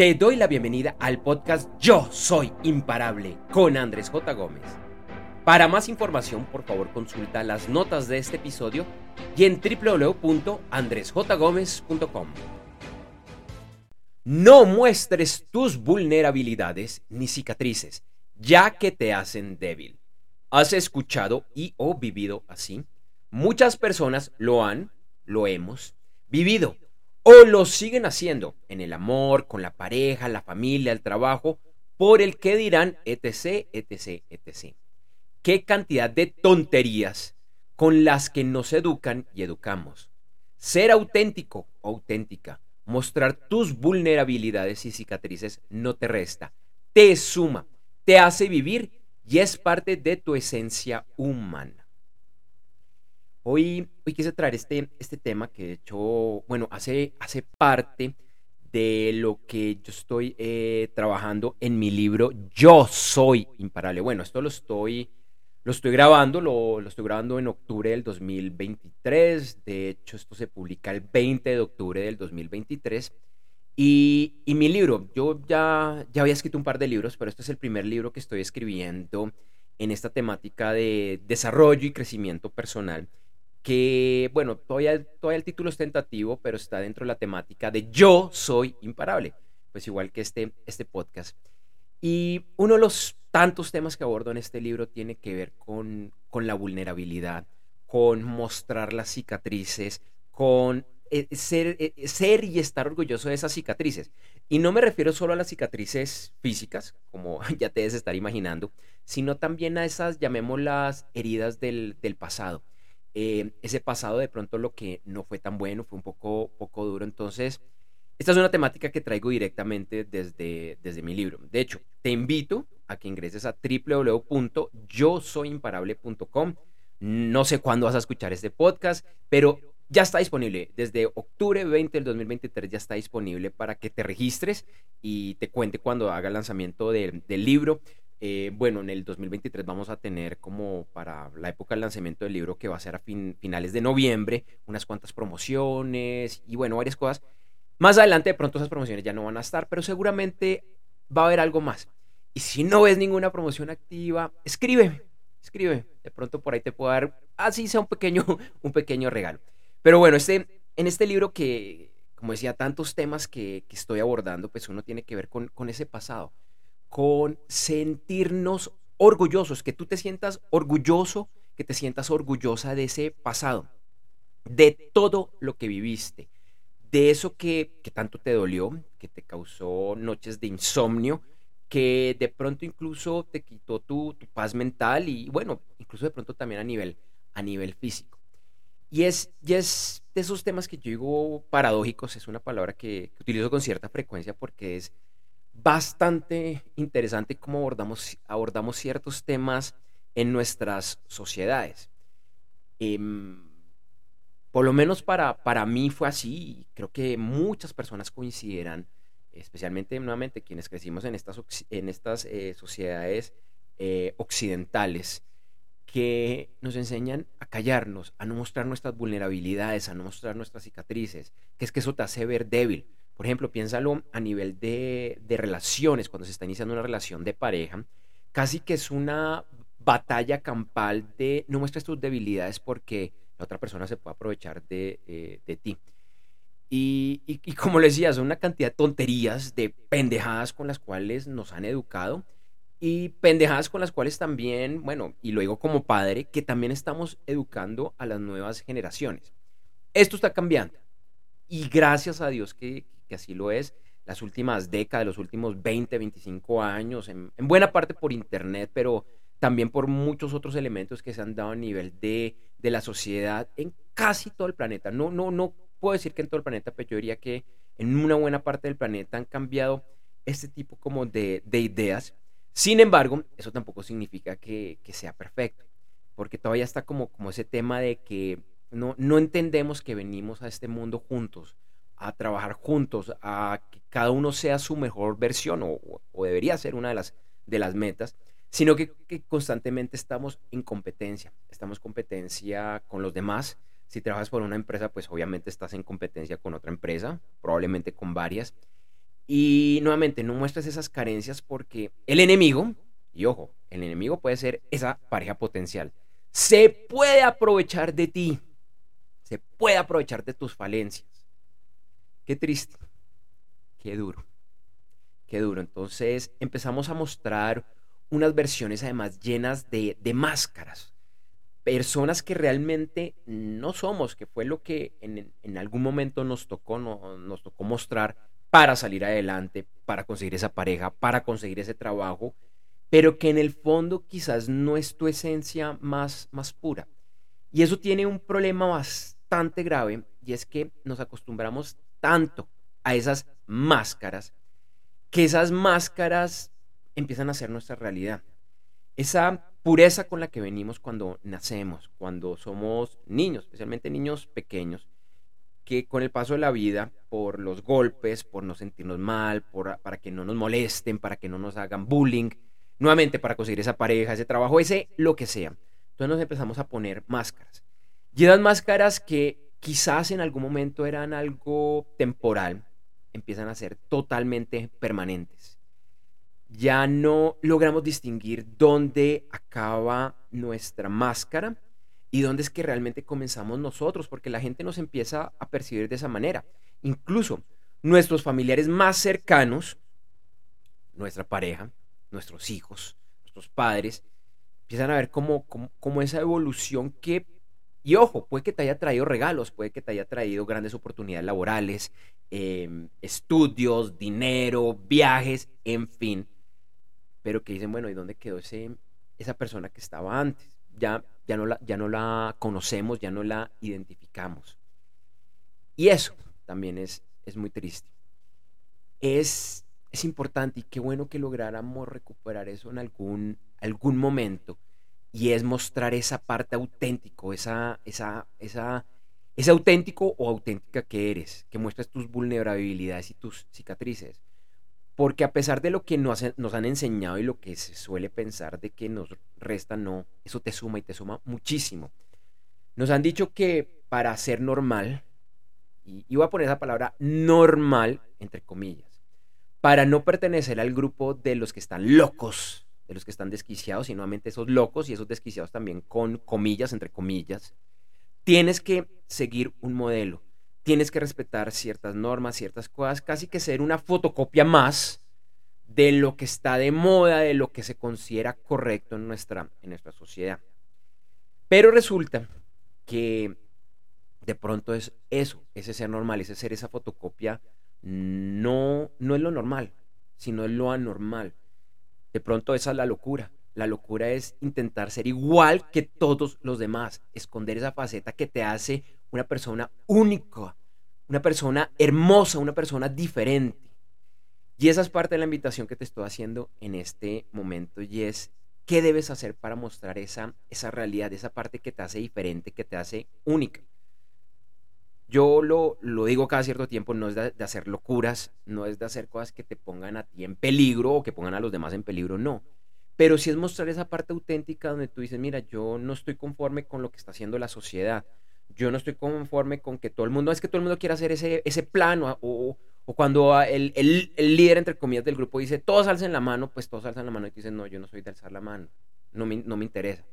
Te doy la bienvenida al podcast Yo Soy Imparable con Andrés J. Gómez. Para más información, por favor, consulta las notas de este episodio y en www.andresjgomez.com. No muestres tus vulnerabilidades ni cicatrices, ya que te hacen débil. ¿Has escuchado y o vivido así? Muchas personas lo han, lo hemos, vivido o lo siguen haciendo en el amor, con la pareja, la familia, el trabajo, por el que dirán, etc., etc., etc. Qué cantidad de tonterías con las que nos educan y educamos. Ser auténtico auténtica, mostrar tus vulnerabilidades y cicatrices no te resta, te suma, te hace vivir y es parte de tu esencia humana. Hoy, hoy quise traer este, este tema que de hecho, bueno, hace, hace parte de lo que yo estoy eh, trabajando en mi libro Yo Soy Imparable. Bueno, esto lo estoy, lo estoy grabando, lo, lo, estoy grabando en octubre del 2023. De hecho, esto se publica el 20 de octubre del 2023. Y, y mi libro, yo ya, ya había escrito un par de libros, pero este es el primer libro que estoy escribiendo en esta temática de desarrollo y crecimiento personal que, bueno, todavía, todavía el título es tentativo, pero está dentro de la temática de Yo soy imparable, pues igual que este, este podcast. Y uno de los tantos temas que abordo en este libro tiene que ver con, con la vulnerabilidad, con mostrar las cicatrices, con eh, ser, eh, ser y estar orgulloso de esas cicatrices. Y no me refiero solo a las cicatrices físicas, como ya te debes estar imaginando, sino también a esas, llamémoslas, heridas del, del pasado eh, ese pasado de pronto lo que no fue tan bueno, fue un poco, poco duro. Entonces, esta es una temática que traigo directamente desde, desde mi libro. De hecho, te invito a que ingreses a www.yosoyimparable.com. No sé cuándo vas a escuchar este podcast, pero ya está disponible. Desde octubre 20 del 2023 ya está disponible para que te registres y te cuente cuando haga el lanzamiento del libro. Eh, bueno, en el 2023 vamos a tener como para la época del lanzamiento del libro que va a ser a finales de noviembre, unas cuantas promociones y bueno, varias cosas. Más adelante de pronto esas promociones ya no van a estar, pero seguramente va a haber algo más. Y si no ves ninguna promoción activa, escríbeme, escribe. De pronto por ahí te puedo dar, así sea un pequeño, un pequeño regalo. Pero bueno, este, en este libro que, como decía, tantos temas que, que estoy abordando, pues uno tiene que ver con ese pasado con sentirnos orgullosos, que tú te sientas orgulloso, que te sientas orgullosa de ese pasado, de todo lo que viviste, de eso que, que tanto te dolió, que te causó noches de insomnio, que de pronto incluso te quitó tu, tu, paz mental y bueno, incluso de pronto también a nivel, a nivel físico. Y es, y es de esos temas que yo digo paradójicos, es una palabra que, que utilizo con cierta frecuencia porque es bastante interesante cómo abordamos, abordamos ciertos temas en nuestras sociedades. Em, por lo menos para, para mí fue así y creo que muchas personas coincidirán, especialmente nuevamente quienes crecimos en estas, en estas eh, sociedades eh, occidentales, que nos enseñan a callarnos, a no mostrar nuestras vulnerabilidades, a no mostrar nuestras cicatrices, que es que eso te hace ver débil, por ejemplo, piénsalo a nivel de, relaciones, cuando se está iniciando una relación de pareja, casi que es una batalla campal de no muestres tus debilidades porque la otra persona se puede aprovechar de, eh, ti. Y, y, como les decía, son una cantidad de tonterías, de pendejadas con las cuales nos han educado y pendejadas con las cuales también, bueno, y lo digo como padre, que también estamos educando a las nuevas generaciones. Esto está cambiando. Y gracias a Dios que, que así lo es, las últimas décadas, los últimos 20, 25 años, en, buena parte por Internet, pero también por muchos otros elementos que se han dado a nivel de, de, la sociedad en casi todo el planeta. No, no, no puedo decir que en todo el planeta, pero yo diría que en una buena parte del planeta han cambiado este tipo como de, de ideas. Sin embargo, eso tampoco significa que, que, sea perfecto, porque todavía está como, como ese tema de que no, no entendemos que venimos a este mundo juntos, a trabajar juntos, a que cada uno sea su mejor versión, o, debería ser una de las, de las metas, sino que, constantemente estamos en competencia, estamos en competencia con los demás. Si trabajas por una empresa, pues obviamente estás en competencia con otra empresa, probablemente con varias. Y nuevamente, no muestres esas carencias porque el enemigo, y ojo, el enemigo puede ser esa pareja potencial, se puede aprovechar de ti, se puede aprovechar de tus falencias. Qué triste, qué duro, qué duro. Entonces empezamos a mostrar unas versiones además llenas de, de máscaras, personas que realmente no somos, que fue lo que en, algún momento nos tocó, no, nos tocó mostrar para salir adelante, para conseguir esa pareja, para conseguir ese trabajo, pero que en el fondo quizás no es tu esencia más, más pura. Y eso tiene un problema bastante grave y es que nos acostumbramos tanto a esas máscaras que esas máscaras empiezan a ser nuestra realidad. Esa pureza con la que venimos cuando nacemos, cuando somos niños, especialmente niños pequeños, que con el paso de la vida, por los golpes, por no sentirnos mal, para que no nos molesten, para que no nos hagan bullying, nuevamente para conseguir esa pareja, ese trabajo, ese, lo que sea. Entonces nos empezamos a poner máscaras. Y esas máscaras que quizás en algún momento eran algo temporal, empiezan a ser totalmente permanentes. Ya no logramos distinguir dónde acaba nuestra máscara y dónde es que realmente comenzamos nosotros, porque la gente nos empieza a percibir de esa manera. Incluso nuestros familiares más cercanos, nuestra pareja, nuestros hijos, nuestros padres, empiezan a ver como, como, esa evolución que, y ojo, puede que te haya traído regalos, puede que te haya traído grandes oportunidades laborales, em, estudios, dinero, viajes, en fin, pero que dicen, bueno, ¿y dónde quedó ese, esa persona que estaba antes? Ya ya no, la, ya no la conocemos, ya no la identificamos. Y eso también es, es muy triste. Es, es importante y qué bueno que lográramos recuperar eso en algún, algún momento. Y es mostrar esa parte auténtico, esa, esa, esa, ese auténtico o auténtica que eres, que muestras tus vulnerabilidades y tus cicatrices. Porque a pesar de lo que nos, han enseñado y lo que se suele pensar de que nos resta, no, eso te suma y te suma muchísimo. Nos han dicho que para ser normal, y, voy a poner esa palabra normal, entre comillas, para no pertenecer al grupo de los que están locos, de los que están desquiciados, y nuevamente esos locos y esos desquiciados también con comillas, entre comillas, tienes que seguir un modelo tienes que respetar ciertas normas, ciertas cosas, casi que ser una fotocopia más de lo que está de moda, de lo que se considera correcto en nuestra, en nuestra sociedad. Pero resulta que de pronto es eso, ese ser normal, ese ser esa fotocopia, no, no es lo normal, sino es lo anormal. De pronto esa es la locura. La locura es intentar ser igual que todos los demás, esconder esa faceta que te hace una persona única, una persona hermosa, una persona diferente. Y esa es parte de la invitación que te estoy haciendo en este momento y es qué debes hacer para mostrar esa, esa realidad, esa parte que te hace diferente, que te hace única. Yo lo, lo digo cada cierto tiempo, no es de, hacer locuras, no es de hacer cosas que te pongan a ti en peligro o que pongan a los demás en peligro, no. Pero sí es mostrar esa parte auténtica donde tú dices, mira, yo no estoy conforme con lo que está haciendo la sociedad yo no estoy conforme con que todo el mundo, es que todo el mundo quiera hacer ese, ese plan, o, cuando el, el, líder, entre comillas, del grupo dice, todos alcen la mano, pues todos alzan la mano y dicen, no, yo no soy de alzar la mano, no me, no me interesa.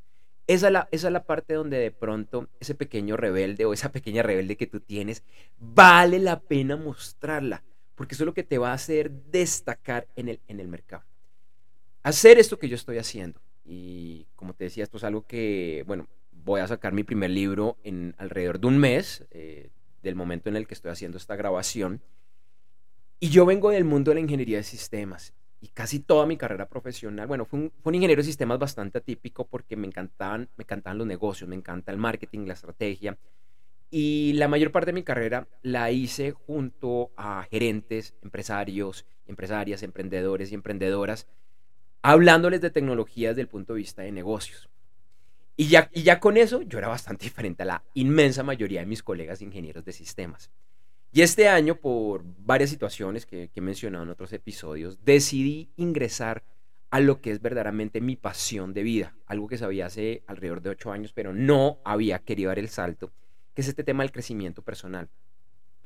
Esa es, la, la parte donde de pronto ese pequeño rebelde o esa pequeña rebelde que tú tienes, vale la pena mostrarla, porque eso es lo que te va a hacer destacar en el, en el mercado. Hacer esto que yo estoy haciendo, y como te decía, esto es algo que, bueno, voy a sacar mi primer libro en alrededor de un mes eh, del momento en el que estoy haciendo esta grabación. Y yo vengo del mundo de la ingeniería de sistemas y casi toda mi carrera profesional, bueno, fue un, ingeniero de sistemas bastante atípico porque me encantaban, me encantaban los negocios, me encanta el marketing, la estrategia. Y la mayor parte de mi carrera la hice junto a gerentes, empresarios, empresarias, emprendedores y emprendedoras, hablándoles de tecnologías desde el punto de vista de negocios. Y ya, y ya con eso yo era bastante diferente a la inmensa mayoría de mis colegas ingenieros de sistemas. Y este año, por varias situaciones que, que he mencionado en otros episodios, decidí ingresar a lo que es verdaderamente mi pasión de vida, algo que sabía hace alrededor de ocho años, pero no había querido dar el salto, que es este tema del crecimiento personal.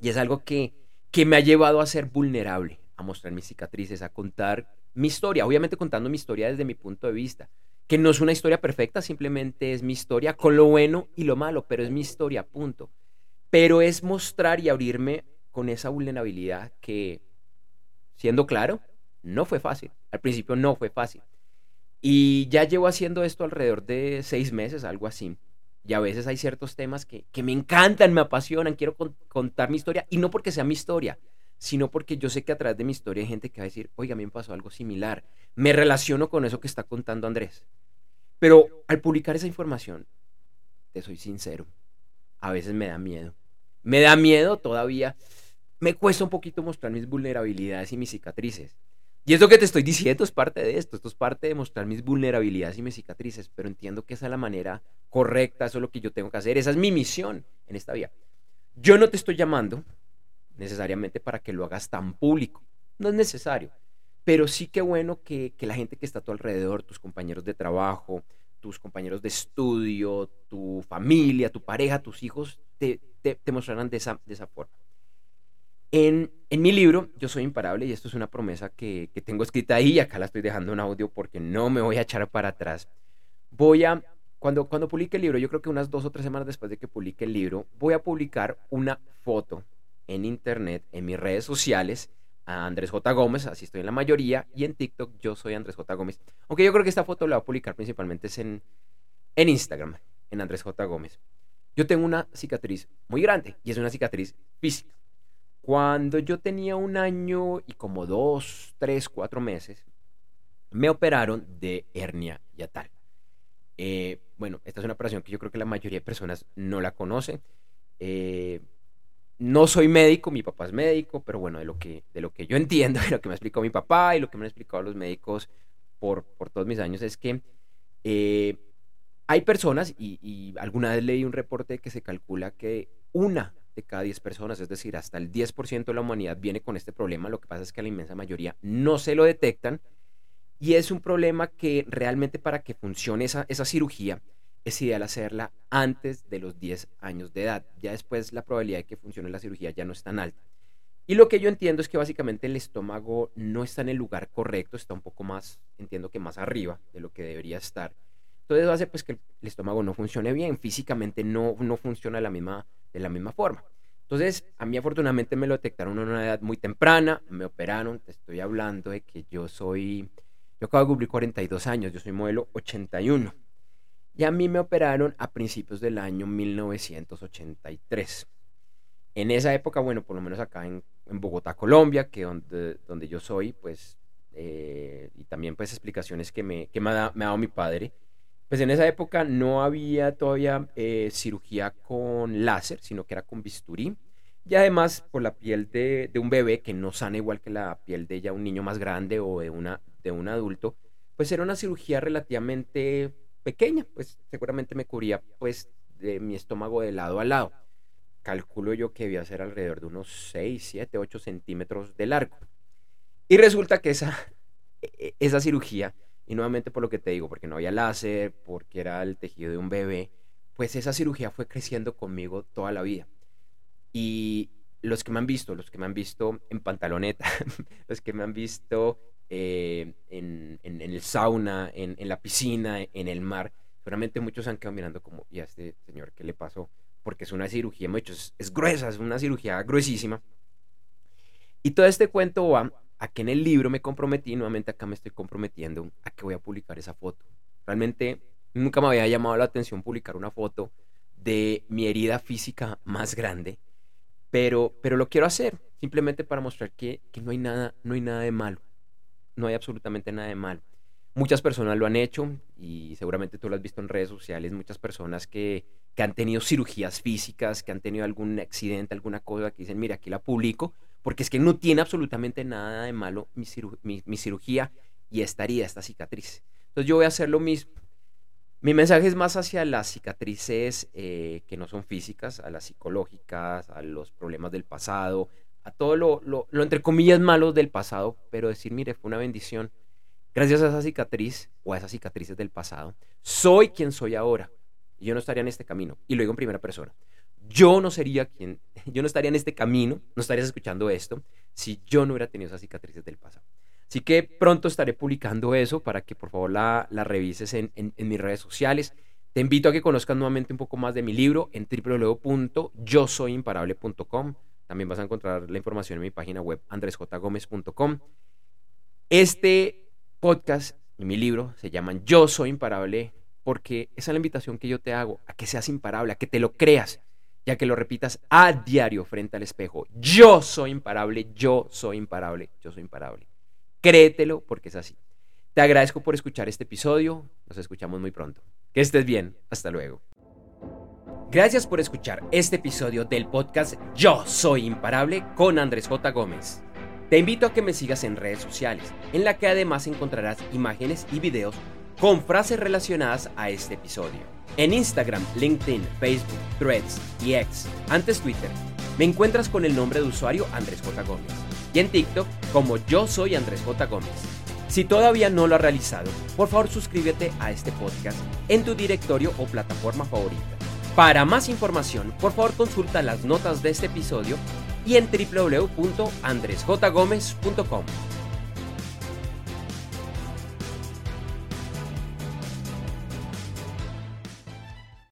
Y es algo que, que me ha llevado a ser vulnerable, a mostrar mis cicatrices, a contar mi historia, obviamente contando mi historia desde mi punto de vista, que no es una historia perfecta, simplemente es mi historia con lo bueno y lo malo, pero es mi historia, punto. Pero es mostrar y abrirme con esa vulnerabilidad que, siendo claro, no fue fácil. Al principio no fue fácil. Y ya llevo haciendo esto alrededor de seis meses, algo así. Y a veces hay ciertos temas que, me encantan, me apasionan, quiero contar mi historia. Y no porque sea mi historia, sino porque yo sé que a través de mi historia hay gente que va a decir, oiga, a mí me pasó algo similar. Me relaciono con eso que está contando Andrés. Pero al publicar esa información, te soy sincero, a veces me da miedo. Me da miedo todavía. Me cuesta un poquito mostrar mis vulnerabilidades y mis cicatrices. Y es lo que te estoy diciendo, es parte de esto, esto es parte de mostrar mis vulnerabilidades y mis cicatrices, pero entiendo que esa es la manera correcta, eso es lo que yo tengo que hacer, esa es mi misión en esta vida. Yo no te estoy llamando necesariamente para que lo hagas tan público, no es necesario, pero sí que bueno que, la gente que está a tu alrededor, tus compañeros de trabajo, tus compañeros de estudio, tu familia, tu pareja, tus hijos, te, te, mostrarán de esa, de esa forma. En, en, mi libro, Yo Soy Imparable, y esto es una promesa que, que, tengo escrita ahí, acá la estoy dejando en audio porque no me voy a echar para atrás. Voy a, cuando, cuando publique el libro, yo creo que unas dos o tres semanas después de que publique el libro, voy a publicar una foto en internet, en mis redes sociales, a Andrés J. Gómez, así estoy en la mayoría, y en TikTok yo soy Andrés J. Gómez. Aunque yo creo que esta foto la voy a publicar principalmente en, en Instagram, en Andrés J. Gómez. Yo tengo una cicatriz muy grande y es una cicatriz física. Cuando yo tenía un año y como dos, tres, cuatro meses, me operaron de hernia yatal. Eh, bueno, esta es una operación que yo creo que la mayoría de personas no la conocen. Eh, no soy médico, mi papá es médico, pero bueno, de lo que, de lo que yo entiendo, de lo que me explicó mi papá y lo que me han explicado los médicos por, por todos mis años es que eh, hay personas, y, alguna vez leí un reporte que se calcula que una de cada 10 personas, es decir, hasta el 10% de la humanidad viene con este problema, lo que pasa es que la inmensa mayoría no se lo detectan y es un problema que realmente para que funcione esa, esa cirugía es ideal hacerla antes de los 10 años de edad. Ya después la probabilidad de que funcione la cirugía ya no es tan alta. Y lo que yo entiendo es que básicamente el estómago no está en el lugar correcto, está un poco más, entiendo que más arriba de lo que debería estar. Entonces eso hace pues que el estómago no funcione bien, físicamente no, no funciona de la, misma, de la misma forma. Entonces, a mí afortunadamente me lo detectaron a una edad muy temprana, me operaron, te estoy hablando de que yo soy, yo acabo de cumplir 42 años, yo soy modelo 81. Y a mí me operaron a principios del año 1983. En esa época, bueno, por lo menos acá en, Bogotá, Colombia, que donde, donde yo soy, pues, eh, y también pues explicaciones que me, que me, ha, dado mi padre, pues en esa época no había todavía eh, cirugía con láser, sino que era con bisturí. Y además, por la piel de, de, un bebé que no sana igual que la piel de ya un niño más grande o de, una, de un adulto, pues era una cirugía relativamente pequeña, pues seguramente me cubría pues de mi estómago de lado a lado. Calculo yo que debía ser alrededor de unos 6, 7, 8 centímetros de largo. Y resulta que esa, e, esa cirugía, y nuevamente por lo que te digo, porque no había láser, porque era el tejido de un bebé, pues esa cirugía fue creciendo conmigo toda la vida. Y los que me han visto, los que me han visto en pantaloneta, los que me han visto eh, en, el sauna, en, la piscina, en el mar. Seguramente muchos han quedado mirando como, ¿y a este señor qué le pasó? Porque es una cirugía, mucho, es, es gruesa, es una cirugía gruesísima. Y todo este cuento va a que en el libro me comprometí, nuevamente acá me estoy comprometiendo a que voy a publicar esa foto. Realmente nunca me había llamado la atención publicar una foto de mi herida física más grande, pero, pero lo quiero hacer simplemente para mostrar que, que no, hay nada, no hay nada de malo no hay absolutamente nada de mal. Muchas personas lo han hecho y seguramente tú lo has visto en redes sociales, muchas personas que, han tenido cirugías físicas, que han tenido algún accidente, alguna cosa, que dicen, mira, aquí la publico, porque es que no tiene absolutamente nada de malo mi, cirugía y esta herida, esta cicatriz. Entonces yo voy a hacer lo mismo. Mi mensaje es más hacia las cicatrices eh, que no son físicas, a las psicológicas, a los problemas del pasado, a todo lo, lo, entre comillas malo del pasado, pero decir, mire, fue una bendición. Gracias a esa cicatriz o a esas cicatrices del pasado, soy quien soy ahora. Yo no estaría en este camino. Y lo digo en primera persona. yo no sería quien, yo no estaría en este camino, no estarías escuchando esto si yo no hubiera tenido esas cicatrices del pasado. Así que pronto estaré publicando eso para que por favor la, la revises en, en, mis redes sociales. Te invito a que conozcas nuevamente un poco más de mi libro en www.yosoyimparable.com. También vas a encontrar la información en mi página web andresjgomez.com. Este podcast y mi libro se llaman Yo Soy Imparable porque esa es la invitación que yo te hago, a que seas imparable, a que te lo creas, ya que lo repitas a diario frente al espejo. Yo soy imparable, yo soy imparable, yo soy imparable. Créetelo porque es así. Te agradezco por escuchar este episodio. Nos escuchamos muy pronto. Que estés bien. Hasta luego. Gracias por escuchar este episodio del podcast Yo Soy Imparable con Andrés J. Gómez. Te invito a que me sigas en redes sociales, en la que además encontrarás imágenes y videos con frases relacionadas a este episodio. En Instagram, LinkedIn, Facebook, Threads y X, antes Twitter, me encuentras con el nombre de usuario Andrés J. Gómez y en TikTok como yo soy Andrés J. Gómez. Si todavía no lo has realizado, por favor suscríbete a este podcast en tu directorio o plataforma favorita. Para más información, por favor consulta las notas de este episodio y en www.andresjgomez.com.